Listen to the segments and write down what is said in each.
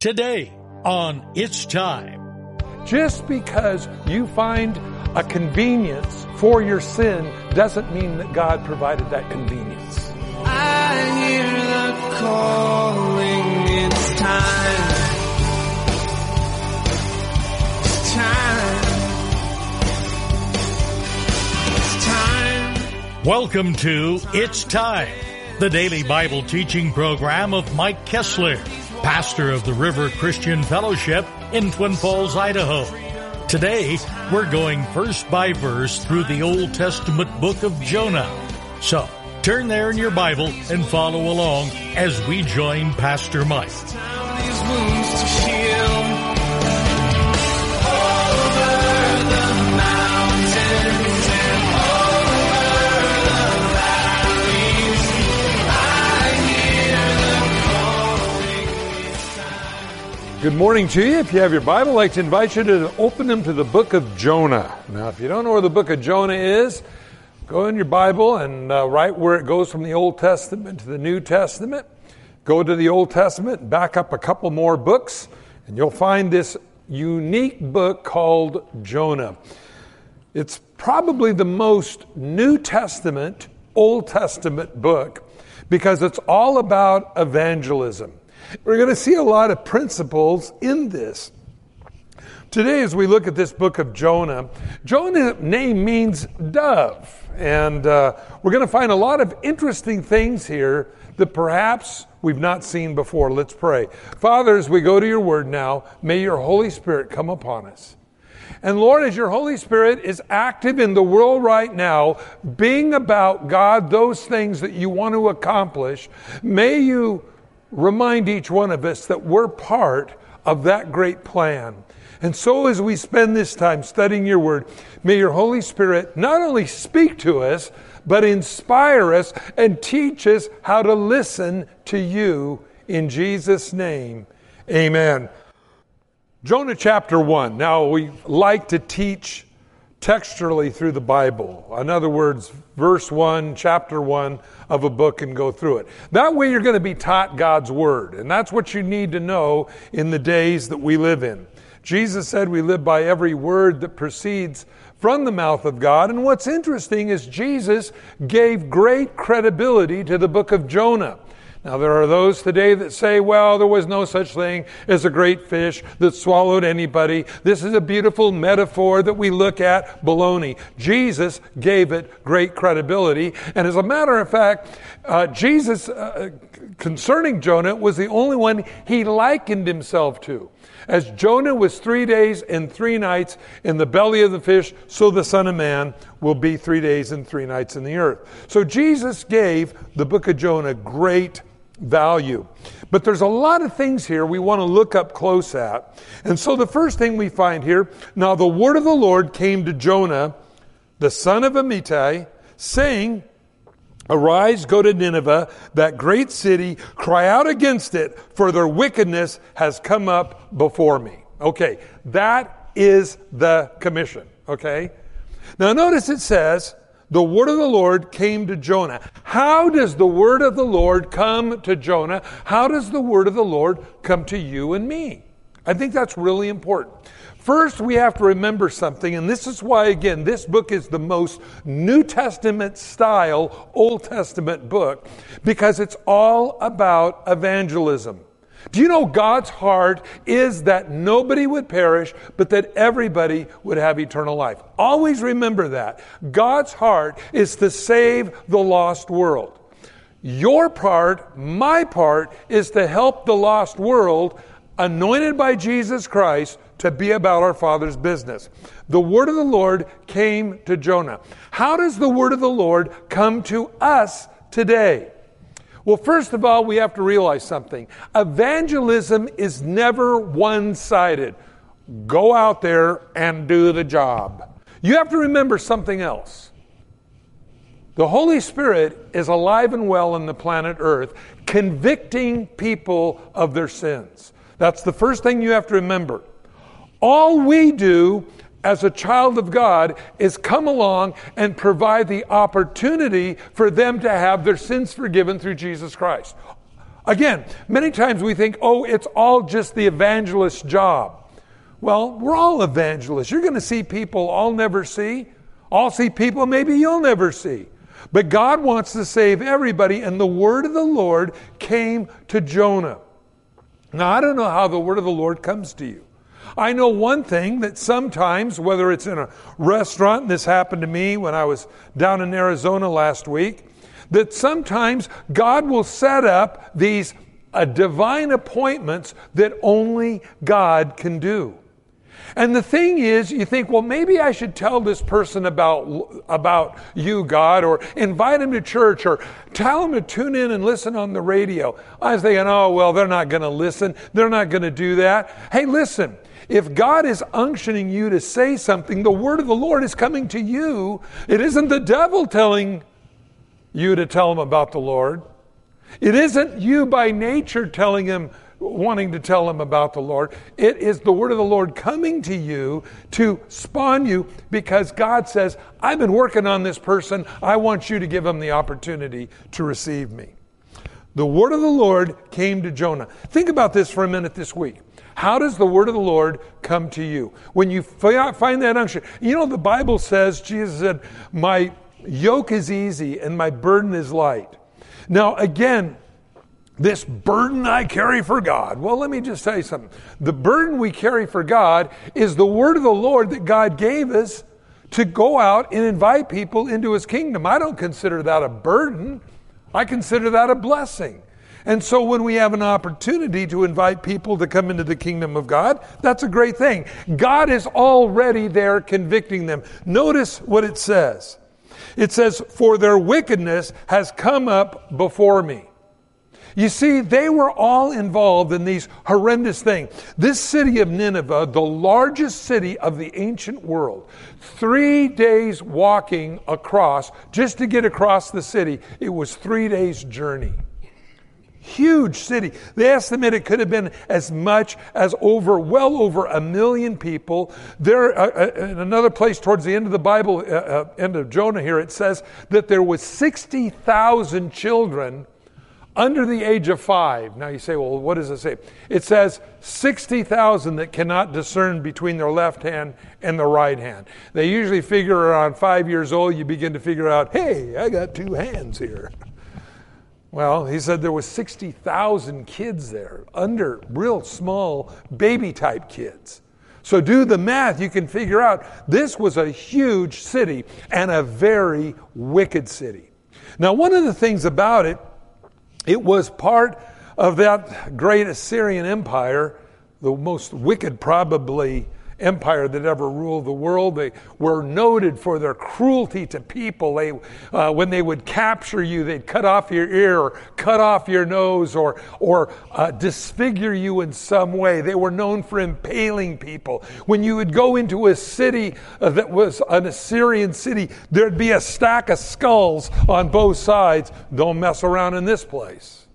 Today on It's Time. Just because you find a convenience for your sin doesn't mean that God provided that convenience. I hear the calling, it's time. It's time. It's time. Welcome to It's Time, the daily Bible teaching program of Mike Kestler, pastor of the River Christian Fellowship in Twin Falls, Idaho. Today, we're going verse by verse through the Old Testament book of Jonah. So, turn there in your Bible and follow along as we join Pastor Mike. Good morning to you. If you have your Bible, I'd like to invite you to open them to the book of Jonah. Now, if you don't know where the book of Jonah is, go in your Bible and uh, right where it goes from the Old Testament to the New Testament, go to the Old Testament, back up a couple more books, and you'll find this unique book called Jonah. It's probably the most New Testament, Old Testament book because it's all about evangelism. We're going to see a lot of principles in this. Today, as we look at this book of Jonah, Jonah's name means dove. And uh, we're going to find a lot of interesting things here that perhaps we've not seen before. Let's pray. Father, as we go to your word now, may your Holy Spirit come upon us. And Lord, as your Holy Spirit is active in the world right now, being about God, those things that you want to accomplish, may you remind each one of us that we're part of that great plan. And so, as we spend this time studying your word, may your Holy Spirit not only speak to us, but inspire us and teach us how to listen to you in Jesus' name. Amen. Jonah chapter 1. Now, we like to teach textually through the Bible. In other words, verse 1, chapter 1 of a book and go through it. That way, you're going to be taught God's Word. And that's what you need to know in the days that we live in. Jesus said we live by every word that proceeds from the mouth of God. And what's interesting is Jesus gave great credibility to the book of Jonah. Now, there are those today that say, well, there was no such thing as a great fish that swallowed anybody. This is a beautiful metaphor that we look at. Baloney. Jesus gave it great credibility. And as a matter of fact, uh, Jesus, uh, concerning Jonah, was the only one he likened himself to. As Jonah was three days and three nights in the belly of the fish, so the Son of Man will be three days and three nights in the earth. So Jesus gave the book of Jonah great value. But there's a lot of things here we want to look up close at. And so the first thing we find here now the word of the Lord came to Jonah, the son of Amittai, saying, Arise, go to Nineveh, that great city, cry out against it, for their wickedness has come up before me. Okay, that is the commission. Okay? Now notice it says, the word of the Lord came to Jonah. How does the word of the Lord come to Jonah? How does the word of the Lord come to you and me? I think that's really important. First, we have to remember something, and this is why, again, this book is the most New Testament style Old Testament book, because it's all about evangelism. Do you know God's heart is that nobody would perish, but that everybody would have eternal life? Always remember that. God's heart is to save the lost world. Your part, my part, is to help the lost world, anointed by Jesus Christ, to be about our Father's business. The word of the Lord came to Jonah. How does the word of the Lord come to us today? Well, first of all, we have to realize something. Evangelism is never one sided. Go out there and do the job. You have to remember something else. The Holy Spirit is alive and well on the planet Earth, convicting people of their sins. That's the first thing you have to remember. All we do as a child of God is come along and provide the opportunity for them to have their sins forgiven through Jesus Christ. Again, many times we think, oh, it's all just the evangelist's job. Well, we're all evangelists. You're going to see people I'll never see. I'll see people maybe you'll never see. But God wants to save everybody, and the word of the Lord came to Jonah. Now, I don't know how the word of the Lord comes to you. I know one thing that sometimes, whether it's in a restaurant, and this happened to me when I was down in Arizona last week, that sometimes God will set up these uh, divine appointments that only God can do. And the thing is, you think, well, maybe I should tell this person about, about you, God, or invite him to church, or tell him to tune in and listen on the radio. I was thinking, oh, well, they're not going to listen. They're not going to do that. Hey, listen. If God is unctioning you to say something, the word of the Lord is coming to you. It isn't the devil telling you to tell him about the Lord. It isn't you by nature telling him wanting to tell him about the Lord. It is the word of the Lord coming to you to spawn you because God says, I've been working on this person. I want you to give him the opportunity to receive me. The word of the Lord came to Jonah. Think about this for a minute this week. How does the word of the Lord come to you? When you find that unction, you know, the Bible says, Jesus said, My yoke is easy and my burden is light. Now, again, this burden I carry for God. Well, let me just tell you something. The burden we carry for God is the word of the Lord that God gave us to go out and invite people into his kingdom. I don't consider that a burden, I consider that a blessing. And so when we have an opportunity to invite people to come into the kingdom of God, that's a great thing. God is already there convicting them. Notice what it says. It says, For their wickedness has come up before me. You see, they were all involved in these horrendous things. This city of Nineveh, the largest city of the ancient world, three days walking across, just to get across the city, it was three days' journey. Huge city. They estimate it could have been as much as over, well over a million people. There, uh, uh in another place towards the end of the Bible, uh, uh, end of Jonah here, it says that there was 60,000 children under the age of five. Now you say, well, what does it say? It says 60,000 that cannot discern between their left hand and the right hand. They usually figure around five years old, you begin to figure out, hey, I got two hands here. Well, he said there was 60,000 kids there, under real small baby type kids. So do the math, you can figure out this was a huge city and a very wicked city. Now, one of the things about it it was part of that great Assyrian empire, the most wicked, probably, empire that ever ruled the world. They were noted for their cruelty to people. They, uh, when they would capture you, they'd cut off your ear, or cut off your nose, or, or uh, disfigure you in some way. They were known for impaling people. When you would go into a city uh, that was an Assyrian city, there'd be a stack of skulls on both sides. Don't mess around in this place.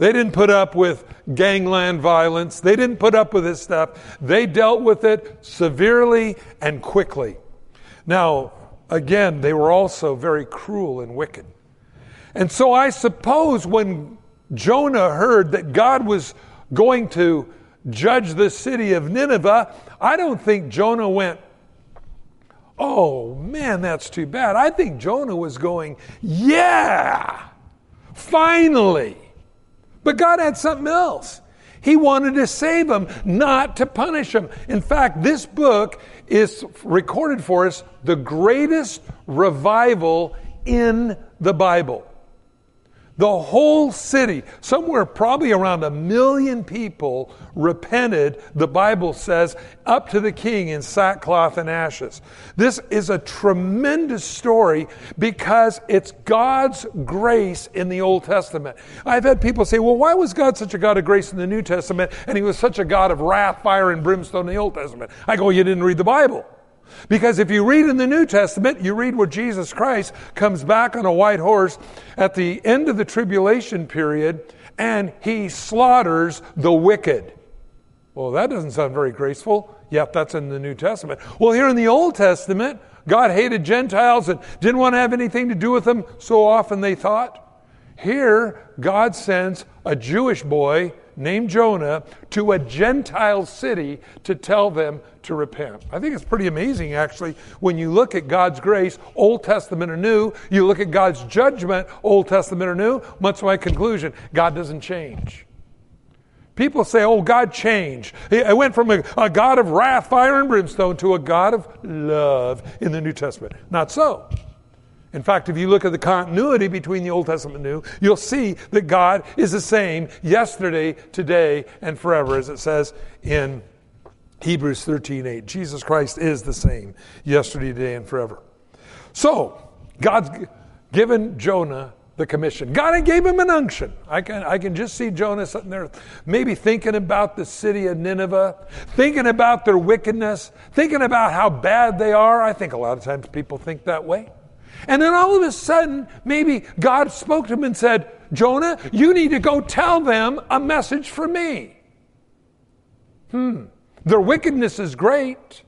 They didn't put up with gangland violence. They didn't put up with this stuff. They dealt with it severely and quickly. Now, again, they were also very cruel and wicked. And so I suppose when Jonah heard that God was going to judge the city of Nineveh, I don't think Jonah went, Oh man, that's too bad. I think Jonah was going, Yeah, finally. But God had something else. He wanted to save them, not to punish them. In fact, this book is recorded for us the greatest revival in the Bible. The whole city, somewhere probably around a million people, repented, the Bible says, up to the king in sackcloth and ashes. This is a tremendous story because it's God's grace in the Old Testament. I've had people say, well, why was God such a God of grace in the New Testament and he was such a God of wrath, fire, and brimstone in the Old Testament? I go, you didn't read the Bible. Because if you read in the New Testament, you read where Jesus Christ comes back on a white horse at the end of the tribulation period and he slaughters the wicked. Well, that doesn't sound very graceful, yet that's in the New Testament. Well, here in the Old Testament, God hated Gentiles and didn't want to have anything to do with them, so often they thought. Here, God sends a Jewish boy named Jonah to a Gentile city to tell them to repent. I think it's pretty amazing, actually, when you look at God's grace, Old Testament or New, you look at God's judgment, Old Testament or New, what's my conclusion God doesn't change. People say, oh, God changed. I went from a, a God of wrath, fire, and brimstone to a God of love in the New Testament. Not so. In fact, if you look at the continuity between the Old Testament and New, you'll see that God is the same yesterday, today, and forever, as it says in Hebrews 13 8. Jesus Christ is the same yesterday, today, and forever. So, God's given Jonah the commission. God gave him an unction. I can, I can just see Jonah sitting there, maybe thinking about the city of Nineveh, thinking about their wickedness, thinking about how bad they are. I think a lot of times people think that way. And then all of a sudden, maybe God spoke to him and said, Jonah, you need to go tell them a message for me. Hmm. Their wickedness is great.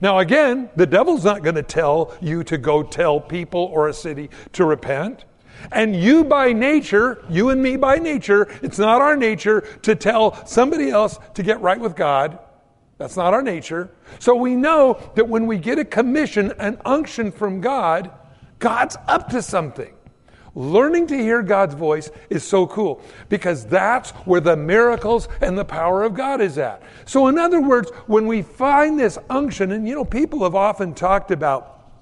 Now, again, the devil's not going to tell you to go tell people or a city to repent. And you by nature, you and me by nature, it's not our nature to tell somebody else to get right with God. That's not our nature. So we know that when we get a commission, an unction from God, God's up to something. Learning to hear God's voice is so cool because that's where the miracles and the power of God is at. So, in other words, when we find this unction, and you know, people have often talked about,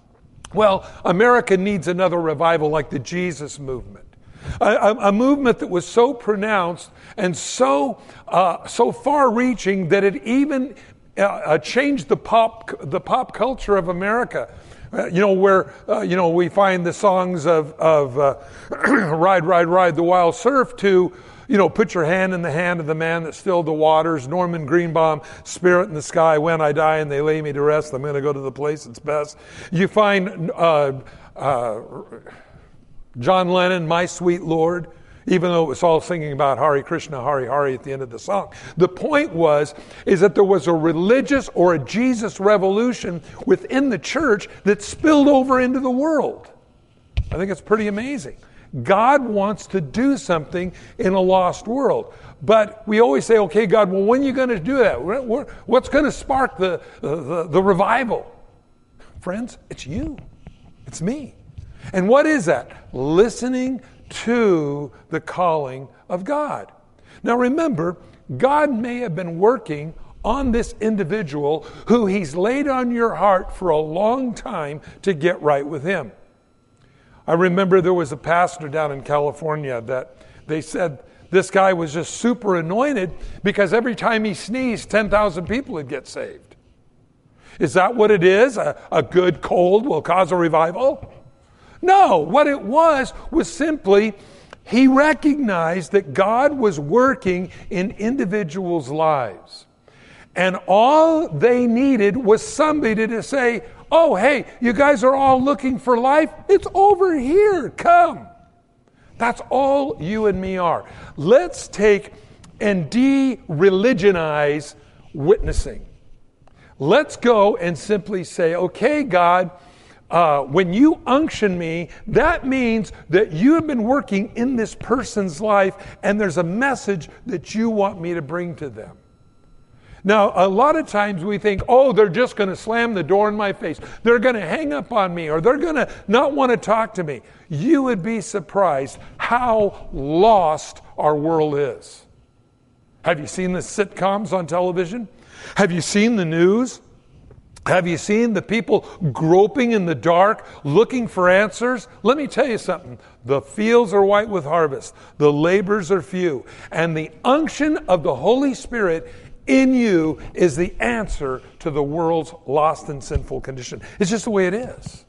well, America needs another revival like the Jesus movement. A, a, movement that was so pronounced and so uh, so far-reaching that it even uh, uh, changed the pop the pop culture of America. Uh, you know where uh, you know we find the songs of of "Ride, Ride, Ride the Wild Surf" to you know, put your hand in the hand of the man that stilled the waters. Norman Greenbaum, Spirit in the Sky, When I Die and They Lay Me to Rest, I'm going to go to the place that's best. You find John Lennon, My Sweet Lord, even though it was all singing about Hare Krishna, Hare Hare at the end of the song. The point was, is that there was a religious or a Jesus revolution within the church that spilled over into the world. I think it's pretty amazing. God wants to do something in a lost world. But we always say, okay, God, well, when are you going to do that? What's going to spark the, the, the revival? Friends, it's you, it's me. And what is that? Listening to the calling of God. Now remember, God may have been working on this individual who He's laid on your heart for a long time to get right with Him. I remember there was a pastor down in California that they said this guy was just super anointed because every time he sneezed, 10,000 people would get saved. Is that what it is? A, a good cold will cause a revival? No, what it was was simply he recognized that God was working in individuals' lives. And all they needed was somebody to say, Oh, hey, you guys are all looking for life? It's over here. Come. That's all you and me are. Let's take and de religionize witnessing. Let's go and simply say, okay, God, uh, when you unction me, that means that you have been working in this person's life and there's a message that you want me to bring to them. Now, a lot of times we think, oh, they're just going to slam the door in my face. They're going to hang up on me or they're going to not want to talk to me. You would be surprised how lost our world is. Have you seen the sitcoms on television? Have you seen the news? Have you seen the people groping in the dark looking for answers? Let me tell you something. The fields are white with harvest, the labors are few, and the unction of the Holy Spirit in you is the answer to the world's lost and sinful condition. It's just the way it is.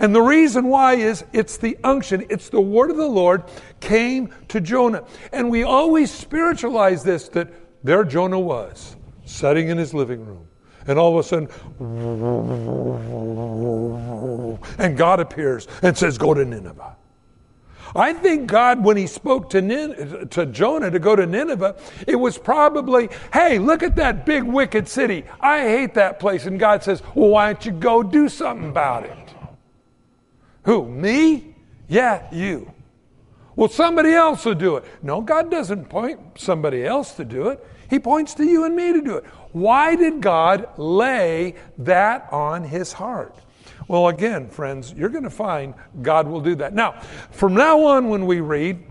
And the reason why is it's the unction, it's the word of the Lord came to Jonah. And we always spiritualize this that there Jonah was, sitting in his living room. And all of a sudden, and God appears and says, Go to Nineveh. I think God, when He spoke to, Nin- to Jonah to go to Nineveh, it was probably, hey, look at that big wicked city. I hate that place. And God says, well, why don't you go do something about it? Who, me? Yeah, you. Well, somebody else will do it. No, God doesn't point somebody else to do it. He points to you and me to do it. Why did God lay that on his heart? Well, again, friends, you're going to find God will do that. Now, from now on, when we read,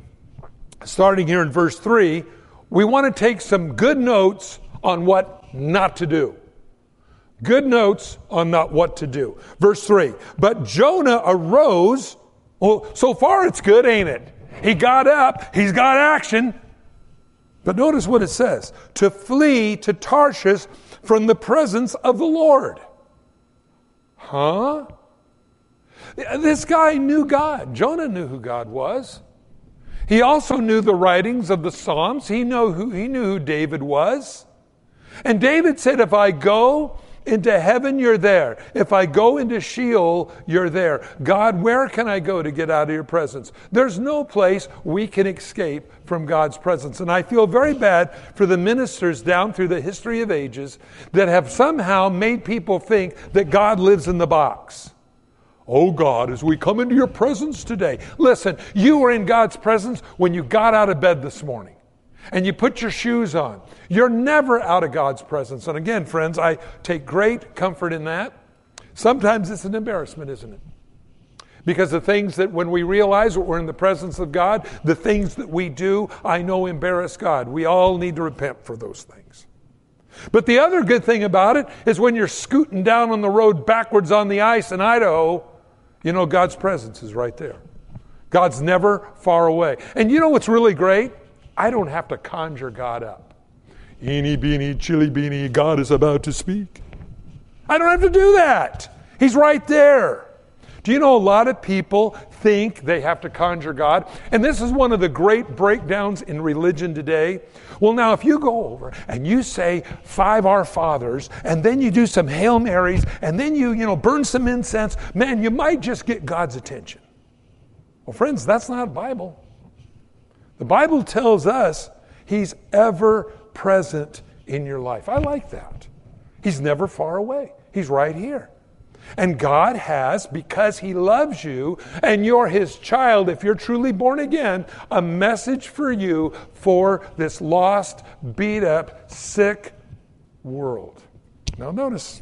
starting here in verse 3, we want to take some good notes on what not to do. Good notes on not what to do. Verse 3 But Jonah arose. Well, so far it's good, ain't it? He got up, he's got action. But notice what it says to flee to Tarshish from the presence of the Lord. Huh? This guy knew God. Jonah knew who God was. He also knew the writings of the Psalms. He knew who, he knew who David was. And David said, If I go into heaven, you're there. If I go into Sheol, you're there. God, where can I go to get out of your presence? There's no place we can escape from God's presence. And I feel very bad for the ministers down through the history of ages that have somehow made people think that God lives in the box. Oh God, as we come into your presence today. Listen, you were in God's presence when you got out of bed this morning and you put your shoes on. You're never out of God's presence. And again, friends, I take great comfort in that. Sometimes it's an embarrassment, isn't it? Because the things that when we realize that we're in the presence of God, the things that we do, I know embarrass God. We all need to repent for those things. But the other good thing about it is when you're scooting down on the road backwards on the ice in Idaho, you know God's presence is right there. God's never far away. And you know what's really great? I don't have to conjure God up. Eeny, beeny, chilly beeny, God is about to speak. I don't have to do that. He's right there. Do you know a lot of people think they have to conjure God? And this is one of the great breakdowns in religion today. Well, now, if you go over and you say five Our Fathers, and then you do some Hail Marys, and then you, you know, burn some incense, man, you might just get God's attention. Well, friends, that's not Bible. The Bible tells us He's ever present in your life. I like that. He's never far away, He's right here. And God has, because He loves you and you're His child, if you're truly born again, a message for you for this lost, beat up, sick world. Now, notice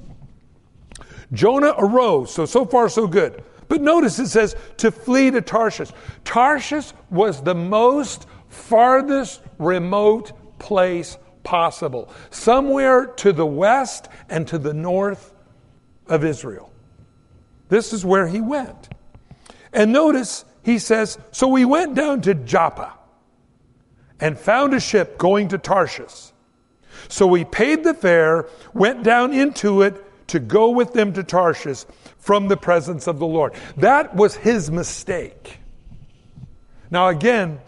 Jonah arose. So, so far, so good. But notice it says to flee to Tarshish. Tarshish was the most farthest remote place possible, somewhere to the west and to the north of Israel. This is where he went. And notice he says, So we went down to Joppa and found a ship going to Tarshish. So we paid the fare, went down into it to go with them to Tarshish from the presence of the Lord. That was his mistake. Now, again,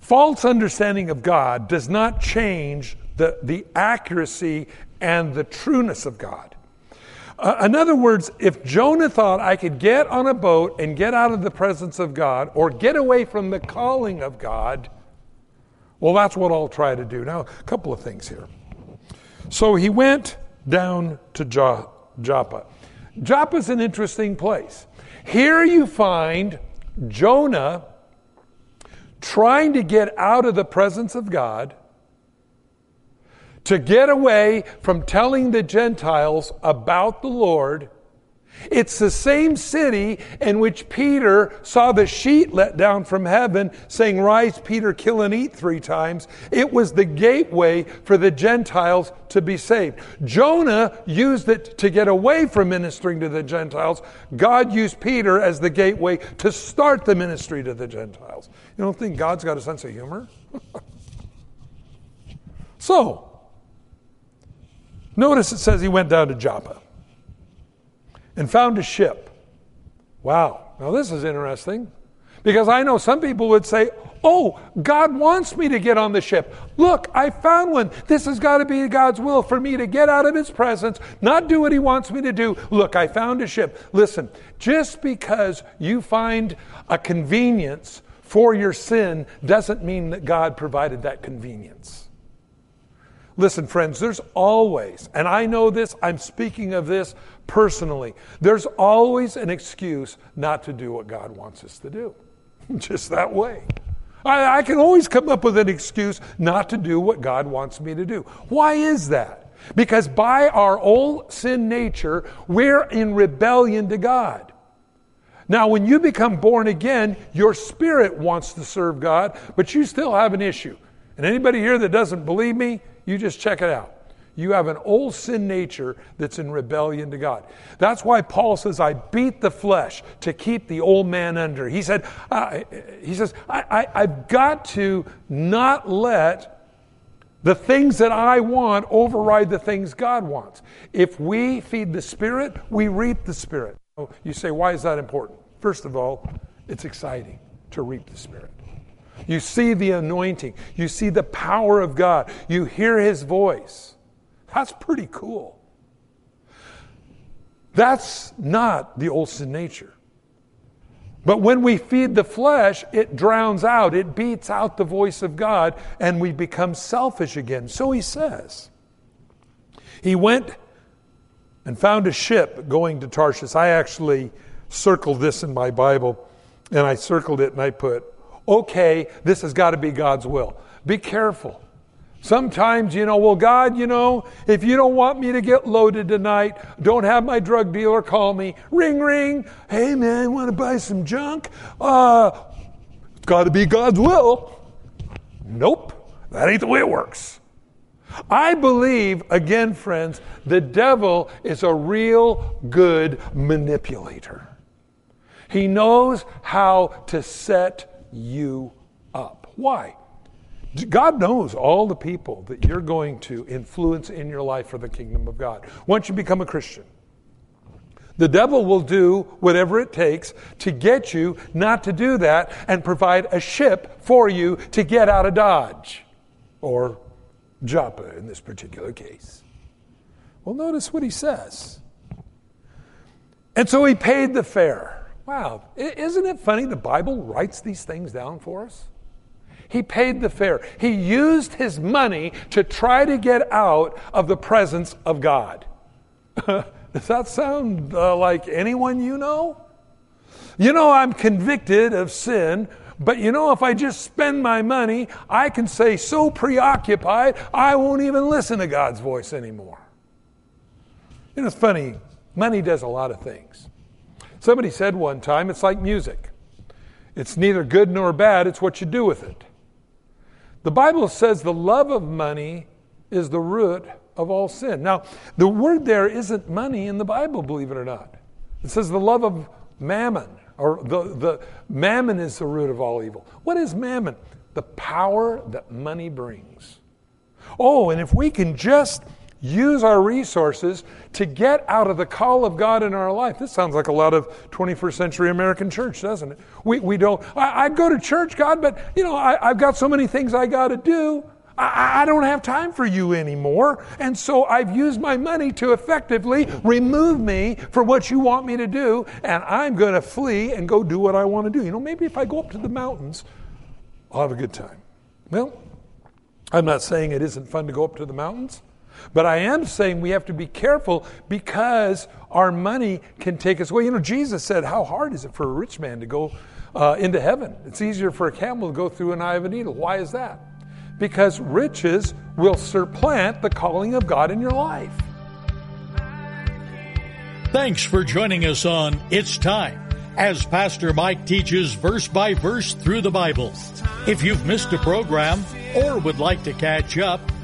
false understanding of God does not change the, the accuracy and the trueness of God. Uh, in other words, if Jonah thought I could get on a boat and get out of the presence of God or get away from the calling of God, well, that's what I'll try to do. Now, a couple of things here. So he went down to jo- Joppa. Joppa's an interesting place. Here you find Jonah trying to get out of the presence of God to get away from telling the Gentiles about the Lord. It's the same city in which Peter saw the sheet let down from heaven saying, Rise, Peter, kill and eat three times. It was the gateway for the Gentiles to be saved. Jonah used it to get away from ministering to the Gentiles. God used Peter as the gateway to start the ministry to the Gentiles. You don't think God's got a sense of humor? so, Notice it says he went down to Joppa and found a ship. Wow. Now, this is interesting because I know some people would say, Oh, God wants me to get on the ship. Look, I found one. This has got to be God's will for me to get out of His presence, not do what He wants me to do. Look, I found a ship. Listen, just because you find a convenience for your sin doesn't mean that God provided that convenience. Listen, friends, there's always, and I know this, I'm speaking of this personally, there's always an excuse not to do what God wants us to do. Just that way. I, I can always come up with an excuse not to do what God wants me to do. Why is that? Because by our old sin nature, we're in rebellion to God. Now, when you become born again, your spirit wants to serve God, but you still have an issue. And anybody here that doesn't believe me, you just check it out. You have an old sin nature that's in rebellion to God. That's why Paul says, I beat the flesh to keep the old man under. He said, uh, he says, I, I, I've got to not let the things that I want override the things God wants. If we feed the Spirit, we reap the Spirit. You say, why is that important? First of all, it's exciting to reap the Spirit. You see the anointing, you see the power of God, you hear His voice. That's pretty cool. That's not the old sin nature. But when we feed the flesh, it drowns out, it beats out the voice of God, and we become selfish again. So he says. He went and found a ship going to Tarshish. I actually circled this in my Bible, and I circled it and I put, okay, this has got to be God's will. Be careful. Sometimes, you know, well, God, you know, if you don't want me to get loaded tonight, don't have my drug dealer call me. Ring, ring. Hey, man, want to buy some junk? Uh, it's got to be God's will. Nope, that ain't the way it works. I believe, again, friends, the devil is a real good manipulator. He knows how to set you up. Why? God knows all the people that you're going to influence in your life for the kingdom of God. Once you become a Christian, the devil will do whatever it takes to get you not to do that and provide a ship for you to get out of Dodge or Joppa in this particular case. Well, notice what he says. And so he paid the fare. Wow, isn't it funny the Bible writes these things down for us? He paid the fare. He used his money to try to get out of the presence of God. Does that sound uh, like anyone you know? You know, I'm convicted of sin, but you know, if I just spend my money, I can say so preoccupied, I won't even listen to God's voice anymore. You know, it's funny, money does a lot of things. Somebody said one time, it's like music. It's neither good nor bad, it's what you do with it. The Bible says the love of money is the root of all sin. Now, the word there isn't money in the Bible, believe it or not. It says the love of mammon, or the, the mammon is the root of all evil. What is mammon? The power that money brings. Oh, and if we can just use our resources to get out of the call of God in our life. This sounds like a lot of 21st century American church, doesn't it? We, we don't, I, I go to church, God, but you know, I, have got so many things I got to do. I, I don't have time for you anymore. And so I've used my money to effectively remove me from what you want me to do, and I'm going to flee and go do what I want to do. You know, maybe if I go up to the mountains, I'll have a good time. Well, I'm not saying it isn't fun to go up to the mountains. But I am saying we have to be careful because our money can take us away. You know, Jesus said, How hard is it for a rich man to go uh, into heaven? It's easier for a camel to go through an eye of a needle. Why is that? Because riches will supplant the calling of God in your life. Thanks for joining us on It's Time as Pastor Mike teaches verse by verse through the Bible. If you've missed a program or would like to catch up,